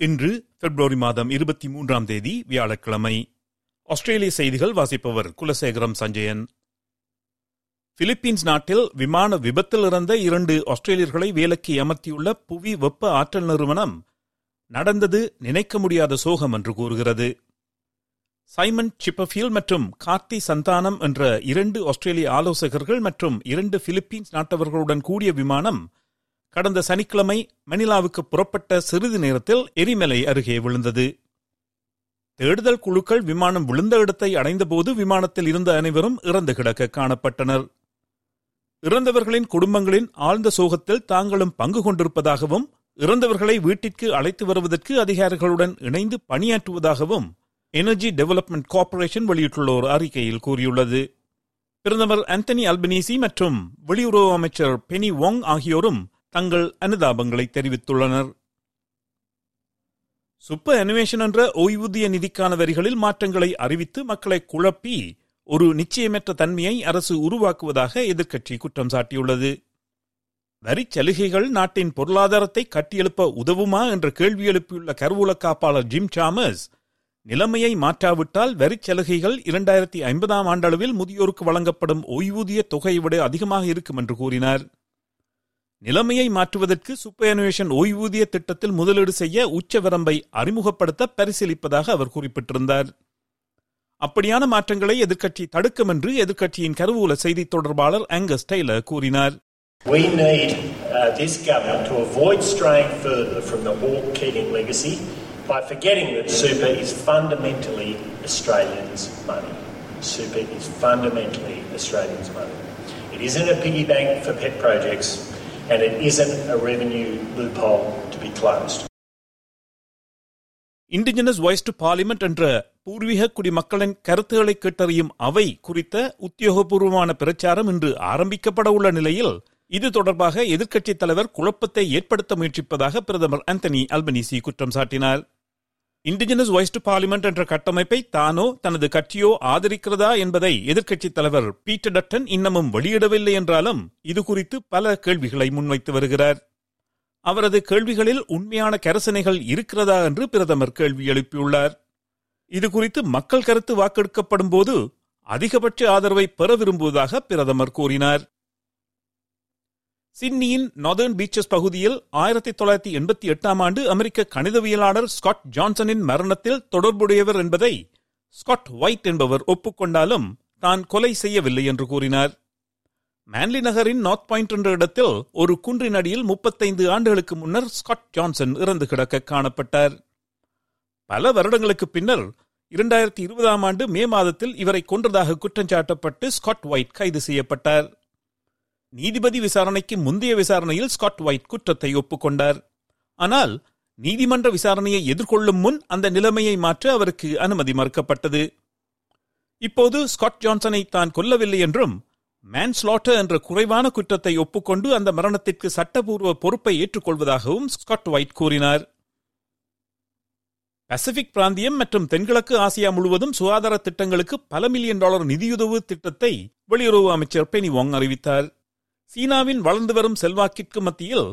இன்று பிப்ரவரி மாதம் இருபத்தி மூன்றாம் தேதி வியாழக்கிழமை. ஆஸ்திரேலிய செய்திகள் வாசிப்பவர் குலசேகரம் சஞ்சயன். பிலிப்பீன்ஸ் நாட்டில் விமான விபத்தில் இறந்த இரண்டு ஆஸ்திரேலியர்களை வேலைக்கு அமர்த்தியுள்ள புவி வெப்ப ஆற்றல் நிறுவனம் நடந்தது நினைக்க முடியாத சோகம் என்று கூறுகிறது. சைமன் சிப்பஃபீல் மற்றும் கார்த்தி சந்தானம் என்ற இரண்டு ஆஸ்திரேலிய ஆலோசகர்கள் மற்றும் இரண்டு பிலிப்பீன்ஸ் நாட்டவர்களுடன் கூடிய விமானம் கடந்த சனிக்கிழமை மணிலாவுக்கு புறப்பட்ட சிறிது நேரத்தில் எரிமலை அருகே விழுந்தது. தேடுதல் குழுக்கள் விமானம் விழுந்த இடத்தை அடைந்தபோது விமானத்தில் இருந்த அனைவரும் இறந்து கிடக்க காணப்பட்டனர். இறந்தவர்களின் குடும்பங்களின் ஆழ்ந்த சோகத்தில் தாங்களும் பங்கு கொண்டிருப்பதாகவும் இறந்தவர்களை வீட்டிற்கு அழைத்து வருவதற்கு அதிகாரிகளுடன் இணைந்து பணியாற்றுவதாகவும் எனர்ஜி டெவலப்மெண்ட் கார்ப்பரேஷன் வெளியிட்டுள்ள ஒரு அறிக்கையில் கூறியுள்ளது. பிரதமர் அந்தனி அல்பனீசி மற்றும் வெளியுறவு அமைச்சர் பெனி வாங் ஆகியோரும் தங்கள் அனுதாபங்களை தெரிவித்துள்ளனர். சூப்பர் அனிமேஷன் என்ற ஓய்வூதிய நிதிக்கான வரிகளில் மாற்றங்களை அறிவித்து மக்களை குழப்பி ஒரு நிச்சயமற்ற தன்மையை அரசு உருவாக்குவதாக எதிர்க்கட்சி குற்றம் சாட்டியுள்ளது. வரி சலுகைகள் நாட்டின் பொருளாதாரத்தை கட்டியெழுப்ப உதவுமா என்ற கேள்வி எழுப்பியுள்ள கருவூல காப்பாளர் ஜிம் சாமஸ் நிலைமையை மாற்றாவிட்டால் வரி சலுகைகள் இரண்டாயிரத்தி ஐம்பதாம் ஆண்டளவில் முதியோருக்கு வழங்கப்படும் ஓய்வூதிய தொகையை விட அதிகமாக இருக்கும் என்று கூறினார். நிலைமையை மாற்றுவதற்கு சூப்பர்னுவேஷன் ஓய்வூதிய திட்டத்தில் முதலீடு செய்ய உச்ச வரம்பை அறிமுகப்படுத்த பரிசீலிப்பதாக அவர் குறிப்பிட்டிருந்தார் அப்படியான மாற்றங்களை எதிர்க்கட்சி தடுக்கும் என்று எதிர்க்கட்சியின் கருவூல செய்தி தொடர்பாளர் அங்கஸ் டெய்லர் கூறினார் We need uh, this government to avoid straying further from the Hawke Keating legacy by forgetting that super is fundamentally Australians' money. Super is fundamentally Australians' money. It isn't a piggy bank for pet projects, and it isn't a revenue loophole to be closed. Indigenous Voice to Parliament என்ற பூர்வீக குடிமக்களின் கருத்துக்களை கேட்டறியும் அவை குறித்த உத்தியோகபூர்வமான பிரச்சாரம் இன்று ஆரம்பிக்கப்பட உள்ள நிலையில் இது தொடர்பாக எதிர்க்கட்சித் தலைவர் குழப்பத்தை ஏற்படுத்த முயற்சிப்பதாக பிரதமர் அந்தனி அல்பனீசி குற்றம் சாட்டினார் இண்டிஜினஸ் வாய்ஸ் டு பார்லிமெண்ட் என்ற கட்டமைப்பை தானோ தனது கட்சியோ ஆதரிக்கிறதா என்பதை எதிர்க்கட்சித் தலைவர் பீட்டர் டட்டன் இன்னமும் வெளியிடவில்லை என்றாலும் இது குறித்து பல கேள்விகளை முன்வைத்து வருகிறார். அவரது கேள்விகளில் உண்மையான கரசனைகள் இருக்கிறதா என்று பிரதமர் கேள்வி எழுப்பியுள்ளார். இது குறித்து மக்கள் கருத்து வாக்கெடுக்கப்படும் போது அதிகபட்ச ஆதரவை பெற விரும்புவதாக பிரதமர் கூறினார். சிட்னியின் நார்தர்ன் பீச்சஸ் பகுதியில் ஆயிரத்தி தொள்ளாயிரத்தி எண்பத்தி எட்டாம் ஆண்டு அமெரிக்க கணிதவியலாளர் ஸ்காட் ஜான்சனின் மரணத்தில் தொடர்புடையவர் என்பதை ஸ்காட் ஒயிட் என்பவர் ஒப்புக்கொண்டாலும் தான் கொலை செய்யவில்லை என்று கூறினார். மேன்லி நகரின் நார்த் பாயிண்ட் என்ற இடத்தில் ஒரு குன்றின் அடியில் முப்பத்தைந்து ஆண்டுகளுக்கு முன்னர் ஸ்காட் ஜான்சன் இறந்து கிடக்க காணப்பட்டார். பல வருடங்களுக்கு பின்னர் இரண்டாயிரத்தி இருபதாம் ஆண்டு மே மாதத்தில் இவரை கொன்றதாக குற்றஞ்சாட்டப்பட்டு ஸ்காட் ஒயிட் கைது செய்யப்பட்டார். நீதிபதி விசாரணைக்கு முந்தைய விசாரணையில் ஸ்காட் ஒயிட் குற்றத்தை ஒப்புக்கொண்டார். ஆனால் நீதிமன்ற விசாரணையை எதிர்கொள்ளும் முன் அந்த நிலைமையை மாற்ற அவருக்கு அனுமதி மறுக்கப்பட்டது. இப்போது ஸ்காட் ஜான்சனை தான் கொல்லவில்லை என்றும் மேன்ஸ்லாட்டர் என்ற குறைவான குற்றத்தை ஒப்புக்கொண்டு அந்த மரணத்திற்கு சட்டபூர்வ பொறுப்பை ஏற்றுக்கொள்வதாகவும் ஸ்காட் ஒயிட் கூறினார். பசிபிக் பிராந்தியம் மற்றும் தென்கிழக்கு ஆசியா முழுவதும் சுகாதார திட்டங்களுக்கு பல மில்லியன் டாலர் நிதியுதவு திட்டத்தை வெளியுறவு அமைச்சர் பெனி வாங் அறிவித்தார். சீனாவின் வளர்ந்து வரும் செல்வாக்கிற்கு மத்தியில்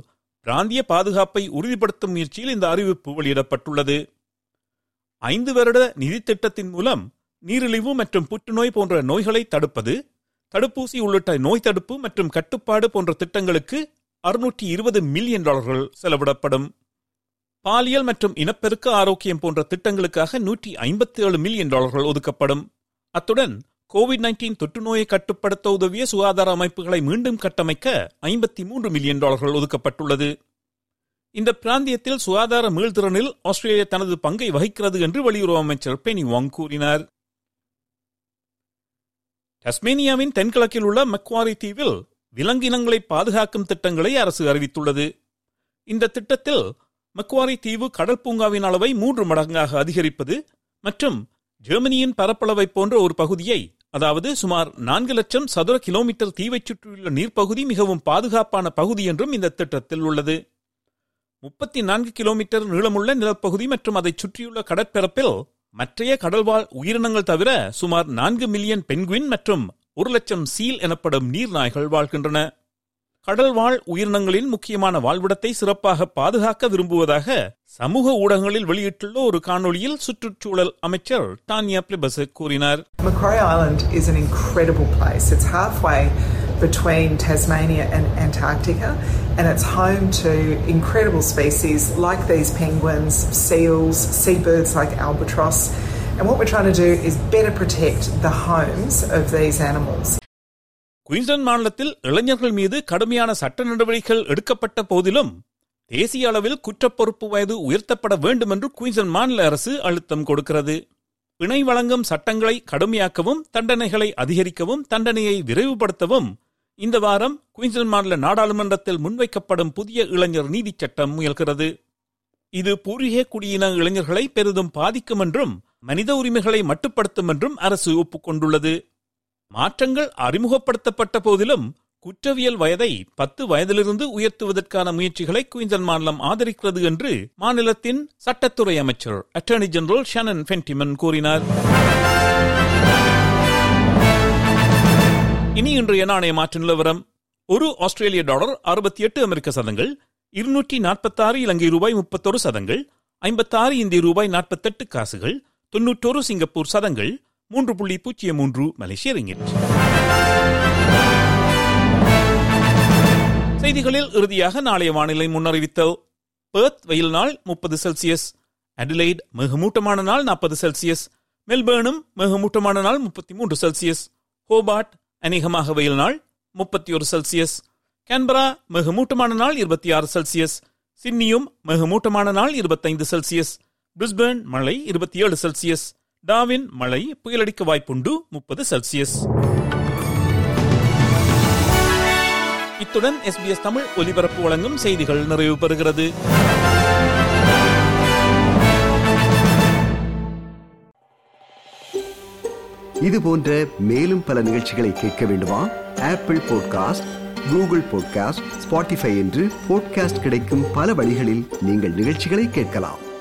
பிராந்திய பாதுகாப்பை உறுதிப்படுத்தும் முயற்சியில் இந்த அறிவிப்பு வெளியிடப்பட்டுள்ளது. ஐந்து வருட நிதி திட்டத்தின் மூலம் நீரிழிவு மற்றும் புற்றுநோய் போன்ற நோய்களை தடுப்பது தடுப்பூசி உள்ளிட்ட நோய் தடுப்பு மற்றும் கட்டுப்பாடு போன்ற திட்டங்களுக்கு அறுநூற்றி இருபது மில்லியன் டாலர்கள் செலவிடப்படும். பாலியல் மற்றும் இனப்பெருக்க ஆரோக்கியம் போன்ற திட்டங்களுக்காக நூற்றி ஐம்பத்தி ஏழு மில்லியன் டாலர்கள் ஒதுக்கப்படும். அத்துடன் கோவிட் நைன்டீன் தொற்று நோயை கட்டுப்படுத்த உதவிய சுகாதார அமைப்புகளை மீண்டும் கட்டமைக்க ஐம்பத்தி மூன்று மில்லியன் டாலர்கள் ஒதுக்கப்பட்டுள்ளது. இந்த பிராந்தியத்தில் சுகாதார மீள்திறனில் ஆஸ்திரேலியா தனது பங்கை வகிக்கிறது என்று வெளியுறவு அமைச்சர் பெனி வாங் கூறினார். டஸ்மேனியாவின் தென்கிழக்கில் உள்ள மக்வாரி தீவில் விலங்கினங்களை பாதுகாக்கும் திட்டங்களை அரசு அறிவித்துள்ளது. இந்த திட்டத்தில் மக்வாரி தீவு கடல் பூங்காவின் அளவை மூன்று மடங்காக அதிகரிப்பது மற்றும் ஜெர்மனியின் பரப்பளவை போன்ற ஒரு பகுதியை அதாவது சுமார் நான்கு லட்சம் சதுர கிலோமீட்டர் தீவைச் சுற்றியுள்ள நீர்ப்பகுதி மிகவும் பாதுகாப்பான பகுதி என்றும் இந்த திட்டத்தில் உள்ளது. முப்பத்தி நான்கு கிலோமீட்டர் நீளமுள்ள நிலப்பகுதி மற்றும் அதைச் சுற்றியுள்ள கடற்பரப்பில் மற்றைய கடல்வாழ் உயிரினங்கள் தவிர சுமார் நான்கு மில்லியன் பென்குவின் மற்றும் ஒரு லட்சம் சீல் எனப்படும் நீர்நாய்கள் வாழ்கின்றன. கடல்வாழ் உயிரினங்களின் முக்கியமான வாழ்விடத்தை சிறப்பாக பாதுகாக்க விரும்புவதாக சமூக ஊடகங்களில் வெளியிட்டுள்ள ஒரு காணொளியில் சுற்றுச்சூழல் அமைச்சர் டானியா பிளிபசக் கூறினார் Macquarie Island is an incredible place. It's halfway between Tasmania and Antarctica, and it's home to incredible species like these penguins, seals, seabirds like albatross. And what we're trying to do is better protect the homes of these animals. Queensland மாநிலத்தில் இளைஞர்கள் மீது கடுமையான சட்ட நடவடிக்கைகள் எடுக்கப்பட்ட போதிலும் தேசிய அளவில் குற்றப்பொறுப்பு வயது உயர்த்தப்பட வேண்டும் என்று குயின்ஸ்லாந்து மாநில அரசு அழுத்தம் கொடுக்கிறது. பிணை வழங்கும் சட்டங்களை கடுமையாக்கவும் தண்டனைகளை அதிகரிக்கவும் தண்டனையை விரைவுபடுத்தவும் இந்த வாரம் குயின்ஸ்லாந்து மாநில நாடாளுமன்றத்தில் முன்வைக்கப்படும் புதிய இளைஞர் நீதிச் சட்டம் முயல்கிறது. இது பூர்வீக குடியின இளைஞர்களை பெரிதும் பாதிக்கும் என்றும் மனித உரிமைகளை மட்டுப்படுத்தும் என்றும் அரசு ஒப்புக்கொண்டுள்ளது. மாற்றங்கள் அறிமுகப்படுத்தப்பட்ட போதிலும் குற்றவியல் வயதை பத்து வயதிலிருந்து உயர்த்துவதற்கான முயற்சிகளை குயின்சன் மாநிலம் ஆதரிக்கிறது என்று மாநிலத்தின் சட்டத்துறை அமைச்சர் அட்டர்னி ஜெனரல் ஷனன் ஃபென்டிமன் கூறினார். இனி இன்றைய நாணய மாற்று நிலவரம். ஒரு ஆஸ்திரேலிய டாலர் அறுபத்தி எட்டு அமெரிக்க சதங்கள் இருநூற்றி நாற்பத்தாறு இலங்கை ரூபாய் முப்பத்தொரு சதங்கள் ஐம்பத்தாறு இந்திய ரூபாய் நாற்பத்தெட்டு காசுகள் தொன்னூற்றொரு சிங்கப்பூர் சதங்கள் மூன்று புள்ளி பூஜ்ஜியம் மூன்று மலேசிய ரிங்கிட். செய்திகளில் இறுதியாக நாளைய வானிலை முன்னறிவித்தல் பெர்த் வெயில் நாள் முப்பது செல்சியஸ் அடிலைட் மிகமூட்டமான நாள் நாற்பது செல்சியஸ் மெல்பேர்னும் மிகமூட்டமான நாள் முப்பத்தி மூன்று செல்சியஸ் ஹோபார்ட் அநேகமாக வெயில் நாள் முப்பத்தி ஒரு செல்சியஸ் கேன்பரா மிகமூட்டமான நாள் இருபத்தி ஆறு செல்சியஸ் சிட்னியும் மிகமூட்டமான நாள் இருபத்தைந்து செல்சியஸ் பிரிஸ்பேர்ன் மழை இருபத்தி ஏழு செல்சியஸ் டாவின் மழை புயலடிக்க வாய்ப்புண்டு முப்பது செல்சியஸ். இத்துடன் எஸ்பிஎஸ் தமிழ் ஒலிபரப்பு வழங்கும் செய்திகள் நிறைவு பெறுகிறது. இது போன்ற மேலும் பல நிகழ்ச்சிகளை கேட்க வேண்டுமா? Apple podcast Google podcast Spotify என்று பாட்காஸ்ட் கிடைக்கும் பல வழிகளில் நீங்கள் நிகழ்ச்சிகளை கேட்கலாம்.